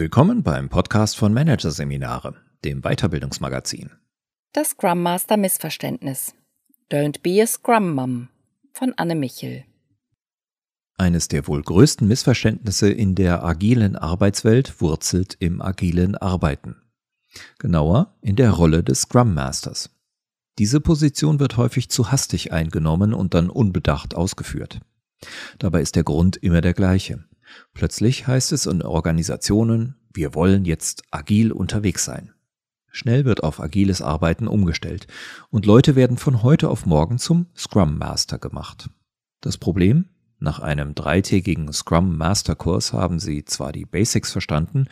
Willkommen beim Podcast von Managerseminare, dem Weiterbildungsmagazin. Das Scrum Master Missverständnis. Don't be a Scrum Mom von Anne Michel. Eines der wohl größten Missverständnisse in der agilen Arbeitswelt wurzelt im agilen Arbeiten. Genauer in der Rolle des Scrum Masters. Diese Position wird häufig zu hastig eingenommen und dann unbedacht ausgeführt. Dabei ist der Grund immer der gleiche. Plötzlich heißt es in Organisationen, wir wollen jetzt agil unterwegs sein. Schnell wird auf agiles Arbeiten umgestellt und Leute werden von heute auf morgen zum Scrum Master gemacht. Das Problem? Nach einem dreitägigen Scrum Master Kurs haben sie zwar die Basics verstanden,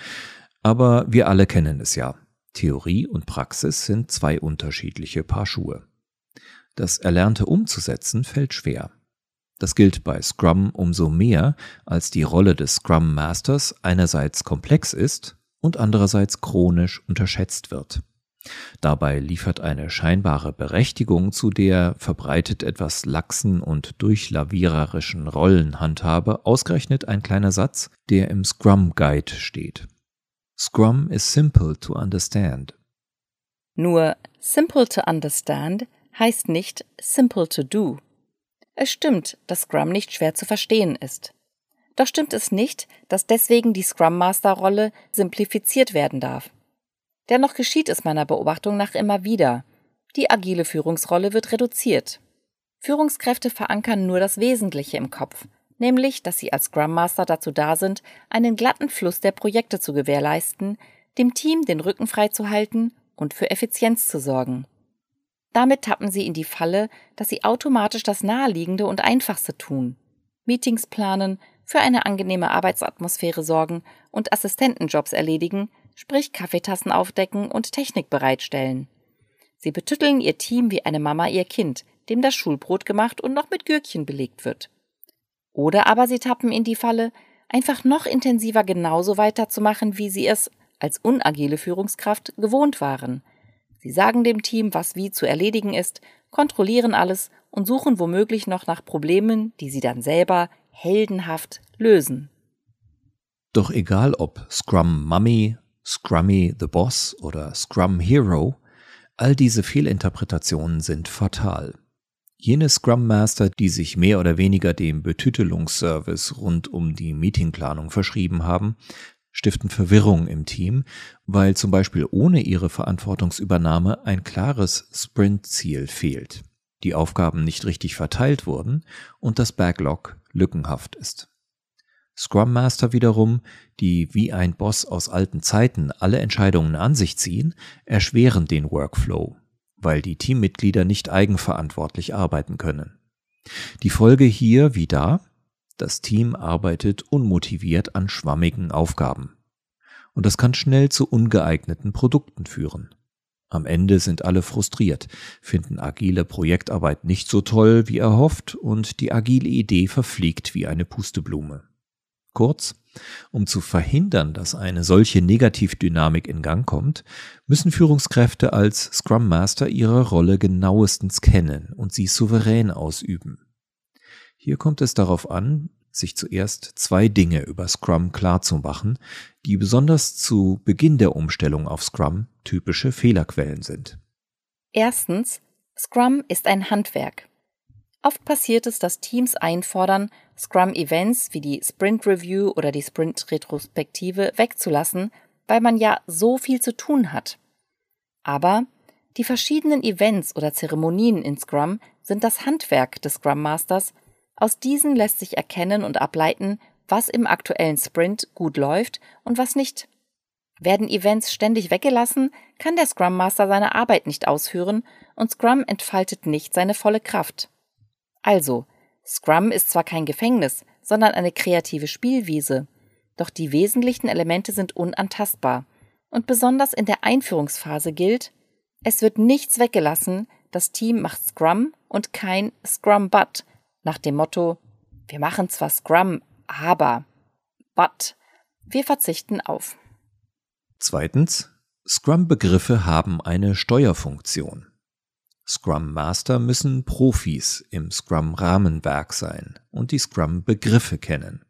aber wir alle kennen es ja. Theorie und Praxis sind zwei unterschiedliche Paar Schuhe. Das Erlernte umzusetzen fällt schwer. Das gilt bei Scrum umso mehr, als die Rolle des Scrum Masters einerseits komplex ist und andererseits chronisch unterschätzt wird. Dabei liefert eine scheinbare Berechtigung zu der verbreitet etwas laxen und durchlaviererischen Rollenhandhabe ausgerechnet ein kleiner Satz, der im Scrum Guide steht. Scrum is simple to understand. Nur simple to understand heißt nicht simple to do. Es stimmt, dass Scrum nicht schwer zu verstehen ist. Doch stimmt es nicht, dass deswegen die Scrum Master Rolle simplifiziert werden darf. Dennoch geschieht es meiner Beobachtung nach immer wieder. Die agile Führungsrolle wird reduziert. Führungskräfte verankern nur das Wesentliche im Kopf, nämlich, dass sie als Scrum Master dazu da sind, einen glatten Fluss der Projekte zu gewährleisten, dem Team den Rücken frei zu halten und für Effizienz zu sorgen. Damit tappen sie in die Falle, dass sie automatisch das Naheliegende und Einfachste tun. Meetings planen, für eine angenehme Arbeitsatmosphäre sorgen und Assistentenjobs erledigen, sprich Kaffeetassen aufdecken und Technik bereitstellen. Sie betütteln ihr Team wie eine Mama ihr Kind, dem das Schulbrot gemacht und noch mit Gürkchen belegt wird. Oder aber sie tappen in die Falle, einfach noch intensiver genauso weiterzumachen, wie sie es als unagile Führungskraft gewohnt waren – Sie sagen dem Team, was wie zu erledigen ist, kontrollieren alles und suchen womöglich noch nach Problemen, die sie dann selber heldenhaft lösen. Doch egal ob Scrum Mummy, Scrummy the Boss oder Scrum Hero, all diese Fehlinterpretationen sind fatal. Jene Scrum Master, die sich mehr oder weniger dem Betütelungsservice rund um die Meetingplanung verschrieben haben, stiften Verwirrung im Team, weil zum Beispiel ohne ihre Verantwortungsübernahme ein klares Sprintziel fehlt, die Aufgaben nicht richtig verteilt wurden und das Backlog lückenhaft ist. Scrum Master wiederum, die wie ein Boss aus alten Zeiten alle Entscheidungen an sich ziehen, erschweren den Workflow, weil die Teammitglieder nicht eigenverantwortlich arbeiten können. Die Folge hier wie da, das Team arbeitet unmotiviert an schwammigen Aufgaben. Und das kann schnell zu ungeeigneten Produkten führen. Am Ende sind alle frustriert, finden agile Projektarbeit nicht so toll wie erhofft und die agile Idee verfliegt wie eine Pusteblume. Kurz, um zu verhindern, dass eine solche Negativdynamik in Gang kommt, müssen Führungskräfte als Scrum Master ihre Rolle genauestens kennen und sie souverän ausüben. Hier kommt es darauf an, sich zuerst zwei Dinge über Scrum klarzumachen, die besonders zu Beginn der Umstellung auf Scrum typische Fehlerquellen sind. Erstens, Scrum ist ein Handwerk. Oft passiert es, dass Teams einfordern, Scrum-Events wie die Sprint Review oder die Sprint Retrospektive wegzulassen, weil man ja so viel zu tun hat. Aber die verschiedenen Events oder Zeremonien in Scrum sind das Handwerk des Scrum Masters aus diesen lässt sich erkennen und ableiten, was im aktuellen Sprint gut läuft und was nicht. Werden Events ständig weggelassen, kann der Scrum Master seine Arbeit nicht ausführen und Scrum entfaltet nicht seine volle Kraft. Also, Scrum ist zwar kein Gefängnis, sondern eine kreative Spielwiese, doch die wesentlichen Elemente sind unantastbar. Und besonders in der Einführungsphase gilt, es wird nichts weggelassen, das Team macht Scrum und kein Scrum-But, nach dem Motto, wir machen zwar Scrum, aber, but, wir verzichten auf. Zweitens, Scrum-Begriffe haben eine Steuerfunktion. Scrum Master müssen Profis im Scrum-Rahmenwerk sein und die Scrum-Begriffe kennen.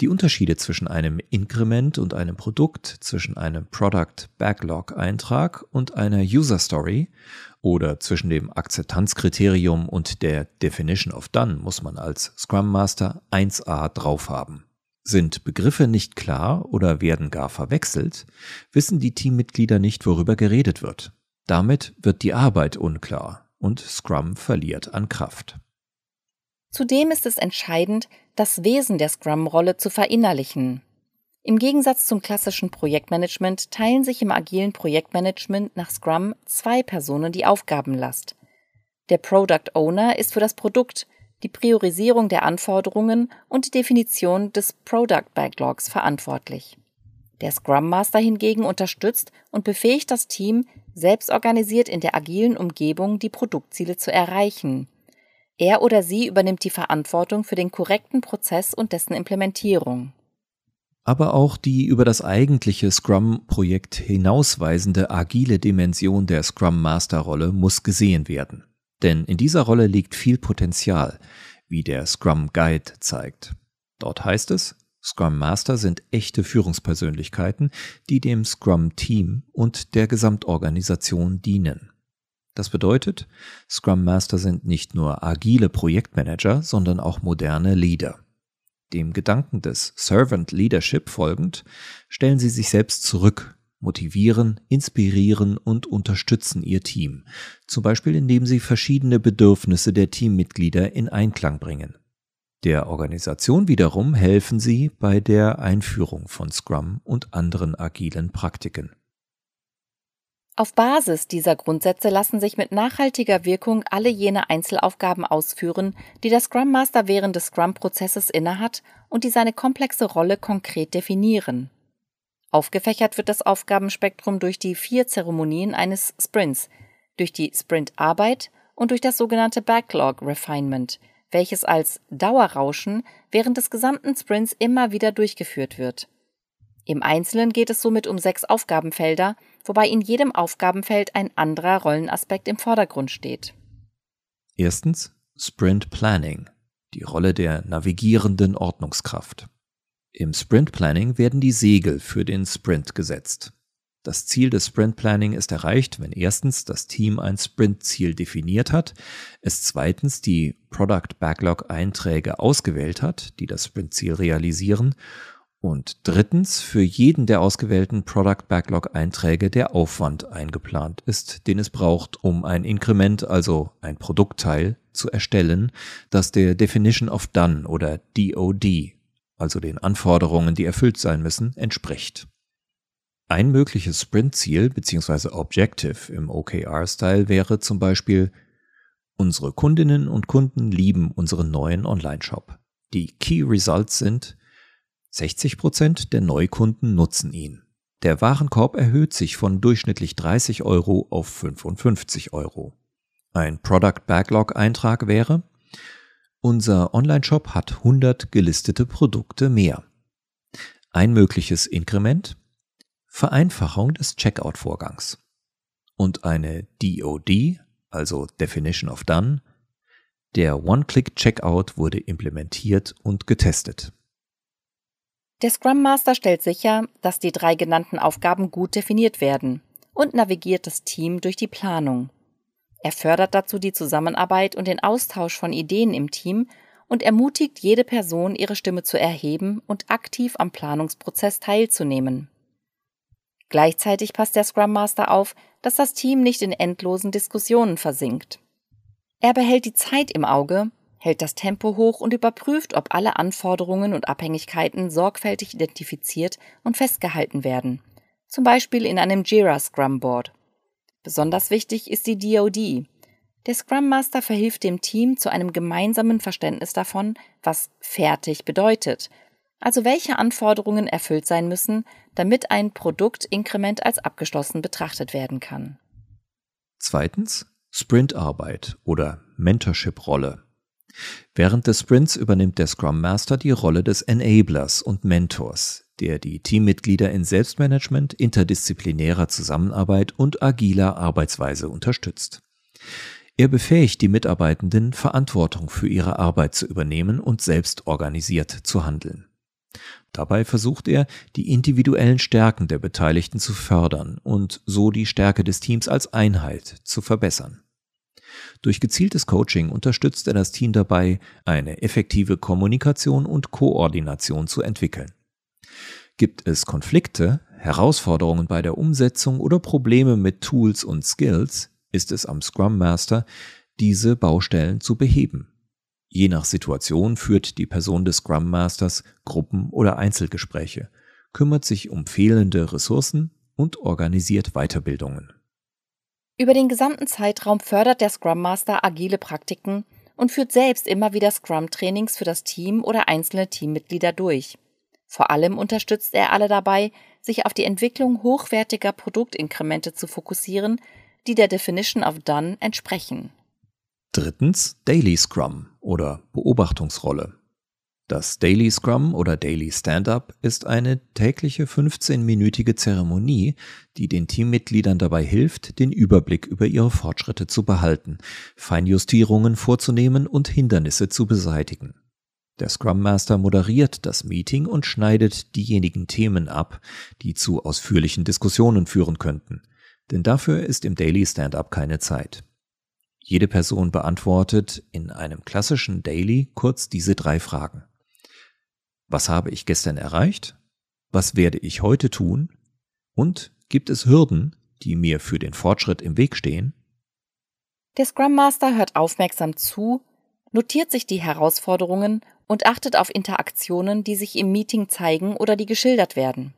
Die Unterschiede zwischen einem Inkrement und einem Produkt, zwischen einem Product Backlog Eintrag und einer User Story oder zwischen dem Akzeptanzkriterium und der Definition of Done muss man als Scrum Master 1a drauf haben. Sind Begriffe nicht klar oder werden gar verwechselt, wissen die Teammitglieder nicht, worüber geredet wird. Damit wird die Arbeit unklar und Scrum verliert an Kraft. Zudem ist es entscheidend, das Wesen der Scrum-Rolle zu verinnerlichen. Im Gegensatz zum klassischen Projektmanagement teilen sich im agilen Projektmanagement nach Scrum zwei Personen die Aufgabenlast. Der Product Owner ist für das Produkt, die Priorisierung der Anforderungen und die Definition des Product Backlogs verantwortlich. Der Scrum Master hingegen unterstützt und befähigt das Team, selbst organisiert in der agilen Umgebung die Produktziele zu erreichen. Er oder sie übernimmt die Verantwortung für den korrekten Prozess und dessen Implementierung. Aber auch die über das eigentliche Scrum-Projekt hinausweisende agile Dimension der Scrum Master-Rolle muss gesehen werden. Denn in dieser Rolle liegt viel Potenzial, wie der Scrum Guide zeigt. Dort heißt es, Scrum Master sind echte Führungspersönlichkeiten, die dem Scrum Team und der Gesamtorganisation dienen. Das bedeutet, Scrum Master sind nicht nur agile Projektmanager, sondern auch moderne Leader. Dem Gedanken des Servant Leadership folgend stellen sie sich selbst zurück, motivieren, inspirieren und unterstützen ihr Team, zum Beispiel indem sie verschiedene Bedürfnisse der Teammitglieder in Einklang bringen. Der Organisation wiederum helfen sie bei der Einführung von Scrum und anderen agilen Praktiken. Auf Basis dieser Grundsätze lassen sich mit nachhaltiger Wirkung alle jene Einzelaufgaben ausführen, die der Scrum Master während des Scrum-Prozesses innehat und die seine komplexe Rolle konkret definieren. Aufgefächert wird das Aufgabenspektrum durch die vier Zeremonien eines Sprints, durch die Sprintarbeit und durch das sogenannte Backlog Refinement, welches als Dauerrauschen während des gesamten Sprints immer wieder durchgeführt wird. Im Einzelnen geht es somit um sechs Aufgabenfelder, wobei in jedem Aufgabenfeld ein anderer Rollenaspekt im Vordergrund steht. Erstens Sprint Planning, die Rolle der navigierenden Ordnungskraft. Im Sprint Planning werden die Segel für den Sprint gesetzt. Das Ziel des Sprint Planning ist erreicht, wenn erstens das Team ein Sprint-Ziel definiert hat, es zweitens die Product Backlog Einträge ausgewählt hat, die das Sprint-Ziel realisieren und drittens für jeden der ausgewählten Product Backlog Einträge der Aufwand eingeplant ist, den es braucht, um ein Inkrement, also ein Produktteil, zu erstellen, das der Definition of Done oder DOD, also den Anforderungen, die erfüllt sein müssen, entspricht. Ein mögliches Sprint-Ziel bzw. Objective im OKR-Style wäre zum Beispiel Unsere Kundinnen und Kunden lieben unseren neuen Online-Shop. Die Key Results sind 60 Prozent der Neukunden nutzen ihn. Der Warenkorb erhöht sich von durchschnittlich 30 Euro auf 55 Euro. Ein Product Backlog Eintrag wäre, unser Online-Shop hat 100 gelistete Produkte mehr. Ein mögliches Inkrement, Vereinfachung des Checkout-Vorgangs. Und eine DOD, also Definition of Done, der One-Click-Checkout wurde implementiert und getestet. Der Scrum Master stellt sicher, dass die drei genannten Aufgaben gut definiert werden und navigiert das Team durch die Planung. Er fördert dazu die Zusammenarbeit und den Austausch von Ideen im Team und ermutigt jede Person, ihre Stimme zu erheben und aktiv am Planungsprozess teilzunehmen. Gleichzeitig passt der Scrum Master auf, dass das Team nicht in endlosen Diskussionen versinkt. Er behält die Zeit im Auge hält das Tempo hoch und überprüft, ob alle Anforderungen und Abhängigkeiten sorgfältig identifiziert und festgehalten werden, zum Beispiel in einem Jira Scrum Board. Besonders wichtig ist die DoD. Der Scrum Master verhilft dem Team zu einem gemeinsamen Verständnis davon, was fertig bedeutet, also welche Anforderungen erfüllt sein müssen, damit ein Produktinkrement als abgeschlossen betrachtet werden kann. Zweitens Sprintarbeit oder Mentorship-Rolle. Während des Sprints übernimmt der Scrum Master die Rolle des Enablers und Mentors, der die Teammitglieder in Selbstmanagement, interdisziplinärer Zusammenarbeit und agiler Arbeitsweise unterstützt. Er befähigt die Mitarbeitenden, Verantwortung für ihre Arbeit zu übernehmen und selbst organisiert zu handeln. Dabei versucht er, die individuellen Stärken der Beteiligten zu fördern und so die Stärke des Teams als Einheit zu verbessern. Durch gezieltes Coaching unterstützt er das Team dabei, eine effektive Kommunikation und Koordination zu entwickeln. Gibt es Konflikte, Herausforderungen bei der Umsetzung oder Probleme mit Tools und Skills, ist es am Scrum Master, diese Baustellen zu beheben. Je nach Situation führt die Person des Scrum Masters Gruppen- oder Einzelgespräche, kümmert sich um fehlende Ressourcen und organisiert Weiterbildungen. Über den gesamten Zeitraum fördert der Scrum Master agile Praktiken und führt selbst immer wieder Scrum-Trainings für das Team oder einzelne Teammitglieder durch. Vor allem unterstützt er alle dabei, sich auf die Entwicklung hochwertiger Produktinkremente zu fokussieren, die der Definition of Done entsprechen. Drittens Daily Scrum oder Beobachtungsrolle. Das Daily Scrum oder Daily Stand-up ist eine tägliche 15-minütige Zeremonie, die den Teammitgliedern dabei hilft, den Überblick über ihre Fortschritte zu behalten, Feinjustierungen vorzunehmen und Hindernisse zu beseitigen. Der Scrum Master moderiert das Meeting und schneidet diejenigen Themen ab, die zu ausführlichen Diskussionen führen könnten. Denn dafür ist im Daily Stand-up keine Zeit. Jede Person beantwortet in einem klassischen Daily kurz diese drei Fragen. Was habe ich gestern erreicht? Was werde ich heute tun? Und gibt es Hürden, die mir für den Fortschritt im Weg stehen? Der Scrum Master hört aufmerksam zu, notiert sich die Herausforderungen und achtet auf Interaktionen, die sich im Meeting zeigen oder die geschildert werden.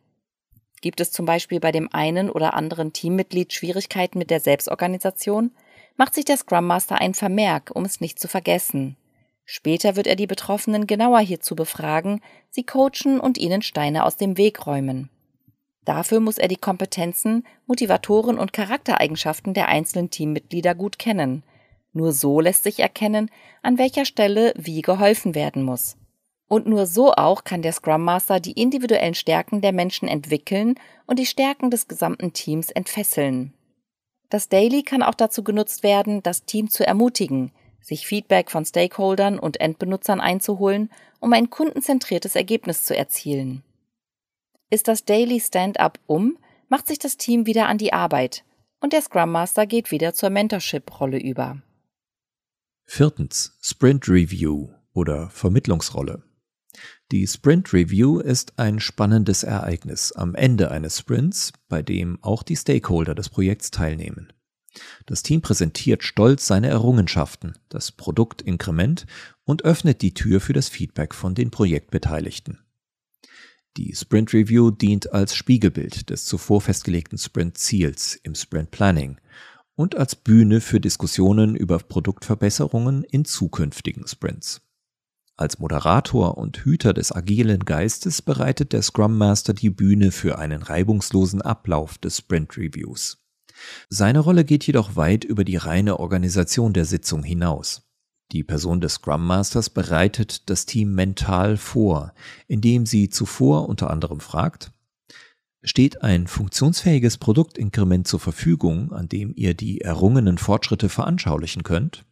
Gibt es zum Beispiel bei dem einen oder anderen Teammitglied Schwierigkeiten mit der Selbstorganisation, macht sich der Scrum Master ein Vermerk, um es nicht zu vergessen. Später wird er die Betroffenen genauer hierzu befragen, sie coachen und ihnen Steine aus dem Weg räumen. Dafür muss er die Kompetenzen, Motivatoren und Charaktereigenschaften der einzelnen Teammitglieder gut kennen. Nur so lässt sich erkennen, an welcher Stelle wie geholfen werden muss. Und nur so auch kann der Scrum Master die individuellen Stärken der Menschen entwickeln und die Stärken des gesamten Teams entfesseln. Das Daily kann auch dazu genutzt werden, das Team zu ermutigen, sich Feedback von Stakeholdern und Endbenutzern einzuholen, um ein kundenzentriertes Ergebnis zu erzielen. Ist das Daily Stand-up um, macht sich das Team wieder an die Arbeit und der Scrum Master geht wieder zur Mentorship-Rolle über. Viertens Sprint Review oder Vermittlungsrolle. Die Sprint Review ist ein spannendes Ereignis am Ende eines Sprints, bei dem auch die Stakeholder des Projekts teilnehmen. Das Team präsentiert stolz seine Errungenschaften, das Produktinkrement und öffnet die Tür für das Feedback von den Projektbeteiligten. Die Sprint Review dient als Spiegelbild des zuvor festgelegten Sprint-Ziels im Sprint Planning und als Bühne für Diskussionen über Produktverbesserungen in zukünftigen Sprints. Als Moderator und Hüter des agilen Geistes bereitet der Scrum Master die Bühne für einen reibungslosen Ablauf des Sprint Reviews. Seine Rolle geht jedoch weit über die reine Organisation der Sitzung hinaus. Die Person des Scrum Masters bereitet das Team mental vor, indem sie zuvor unter anderem fragt, steht ein funktionsfähiges Produktinkrement zur Verfügung, an dem ihr die errungenen Fortschritte veranschaulichen könnt?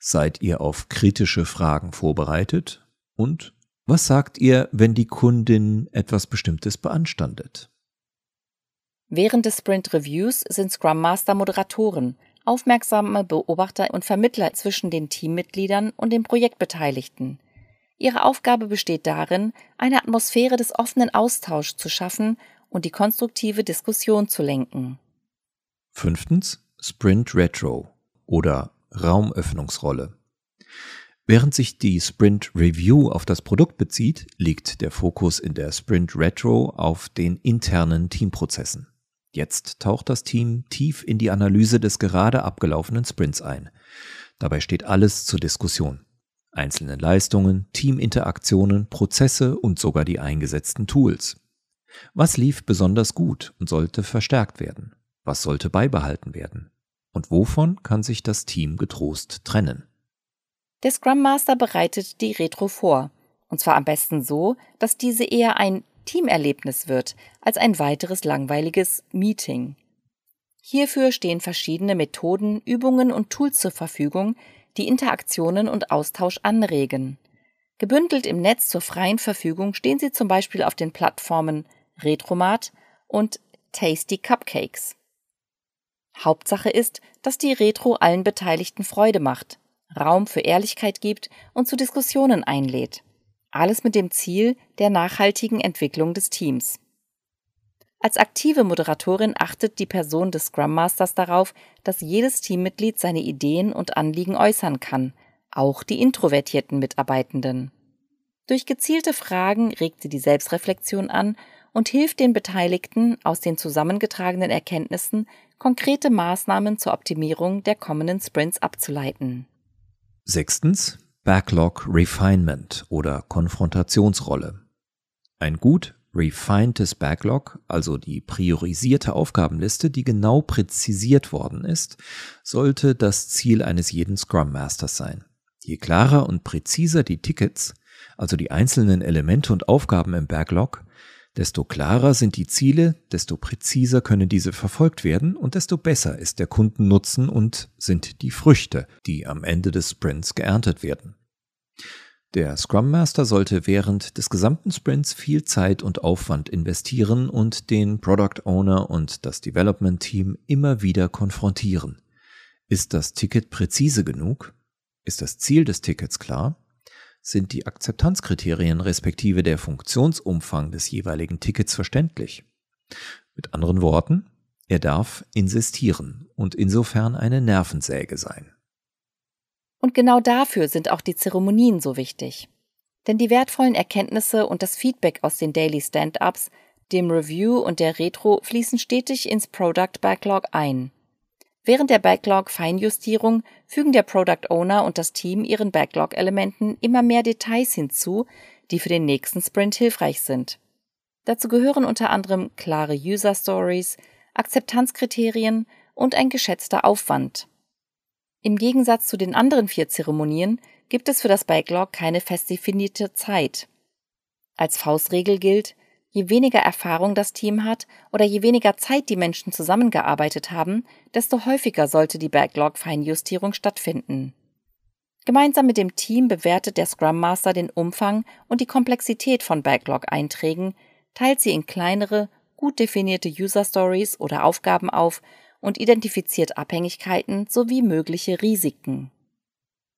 Seid ihr auf kritische Fragen vorbereitet? Und was sagt ihr, wenn die Kundin etwas Bestimmtes beanstandet? Während des Sprint Reviews sind Scrum Master Moderatoren, aufmerksame Beobachter und Vermittler zwischen den Teammitgliedern und den Projektbeteiligten. Ihre Aufgabe besteht darin, eine Atmosphäre des offenen Austauschs zu schaffen und die konstruktive Diskussion zu lenken. Fünftens Sprint Retro oder Raumöffnungsrolle. Während sich die Sprint Review auf das Produkt bezieht, liegt der Fokus in der Sprint Retro auf den internen Teamprozessen. Jetzt taucht das Team tief in die Analyse des gerade abgelaufenen Sprints ein. Dabei steht alles zur Diskussion. Einzelne Leistungen, Teaminteraktionen, Prozesse und sogar die eingesetzten Tools. Was lief besonders gut und sollte verstärkt werden? Was sollte beibehalten werden? Und wovon kann sich das Team getrost trennen? Der Scrum Master bereitet die Retro vor. Und zwar am besten so, dass diese eher ein Teamerlebnis wird als ein weiteres langweiliges Meeting. Hierfür stehen verschiedene Methoden, Übungen und Tools zur Verfügung, die Interaktionen und Austausch anregen. Gebündelt im Netz zur freien Verfügung stehen sie zum Beispiel auf den Plattformen Retromat und Tasty Cupcakes. Hauptsache ist, dass die Retro allen Beteiligten Freude macht, Raum für Ehrlichkeit gibt und zu Diskussionen einlädt. Alles mit dem Ziel der nachhaltigen Entwicklung des Teams. Als aktive Moderatorin achtet die Person des Scrum Masters darauf, dass jedes Teammitglied seine Ideen und Anliegen äußern kann, auch die introvertierten Mitarbeitenden. Durch gezielte Fragen regt sie die Selbstreflexion an und hilft den Beteiligten, aus den zusammengetragenen Erkenntnissen konkrete Maßnahmen zur Optimierung der kommenden Sprints abzuleiten. Sechstens Backlog Refinement oder Konfrontationsrolle. Ein gut refinedes Backlog, also die priorisierte Aufgabenliste, die genau präzisiert worden ist, sollte das Ziel eines jeden Scrum Masters sein. Je klarer und präziser die Tickets, also die einzelnen Elemente und Aufgaben im Backlog, desto klarer sind die Ziele, desto präziser können diese verfolgt werden und desto besser ist der Kundennutzen und sind die Früchte, die am Ende des Sprints geerntet werden. Der Scrum Master sollte während des gesamten Sprints viel Zeit und Aufwand investieren und den Product Owner und das Development Team immer wieder konfrontieren. Ist das Ticket präzise genug? Ist das Ziel des Tickets klar? Sind die Akzeptanzkriterien respektive der Funktionsumfang des jeweiligen Tickets verständlich? Mit anderen Worten, er darf insistieren und insofern eine Nervensäge sein. Und genau dafür sind auch die Zeremonien so wichtig. Denn die wertvollen Erkenntnisse und das Feedback aus den Daily Stand-ups, dem Review und der Retro fließen stetig ins Product Backlog ein. Während der Backlog-Feinjustierung fügen der Product Owner und das Team ihren Backlog-Elementen immer mehr Details hinzu, die für den nächsten Sprint hilfreich sind. Dazu gehören unter anderem klare User Stories, Akzeptanzkriterien und ein geschätzter Aufwand. Im Gegensatz zu den anderen vier Zeremonien gibt es für das Backlog keine fest definierte Zeit. Als Faustregel gilt, Je weniger Erfahrung das Team hat oder je weniger Zeit die Menschen zusammengearbeitet haben, desto häufiger sollte die Backlog-Feinjustierung stattfinden. Gemeinsam mit dem Team bewertet der Scrum Master den Umfang und die Komplexität von Backlog-Einträgen, teilt sie in kleinere, gut definierte User Stories oder Aufgaben auf und identifiziert Abhängigkeiten sowie mögliche Risiken.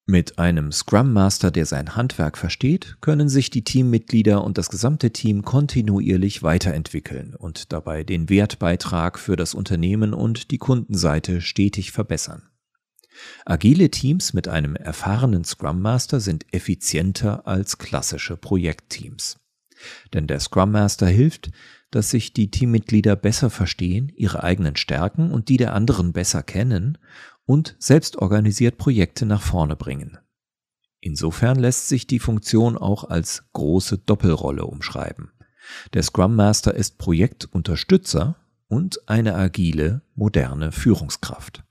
Mit einem Scrum Master, der sein Handwerk versteht, können sich die Teammitglieder und das gesamte Team kontinuierlich weiterentwickeln und dabei den Wertbeitrag für das Unternehmen und die Kundenseite stetig verbessern. Agile Teams mit einem erfahrenen Scrum Master sind effizienter als klassische Projektteams. Denn der Scrum Master hilft, dass sich die Teammitglieder besser verstehen, ihre eigenen Stärken und die der anderen besser kennen und selbstorganisiert Projekte nach vorne bringen. Insofern lässt sich die Funktion auch als große Doppelrolle umschreiben. Der Scrum Master ist Projektunterstützer und eine agile, moderne Führungskraft.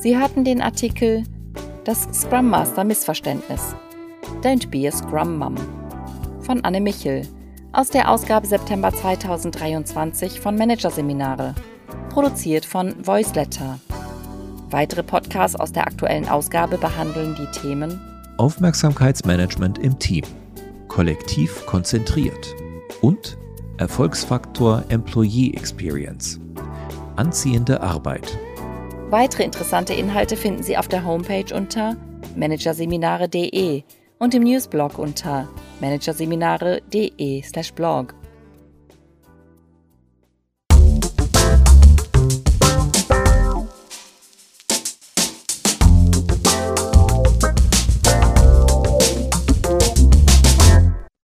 Sie hatten den Artikel Das Scrum Master Missverständnis. Don't be a Scrum Mom von Anne Michel aus der Ausgabe September 2023 von Managerseminare, produziert von Voiceletter. Weitere Podcasts aus der aktuellen Ausgabe behandeln die Themen Aufmerksamkeitsmanagement im Team, kollektiv konzentriert und Erfolgsfaktor Employee Experience, anziehende Arbeit. Weitere interessante Inhalte finden Sie auf der Homepage unter managerseminare.de und im Newsblog unter managerseminare.de/blog.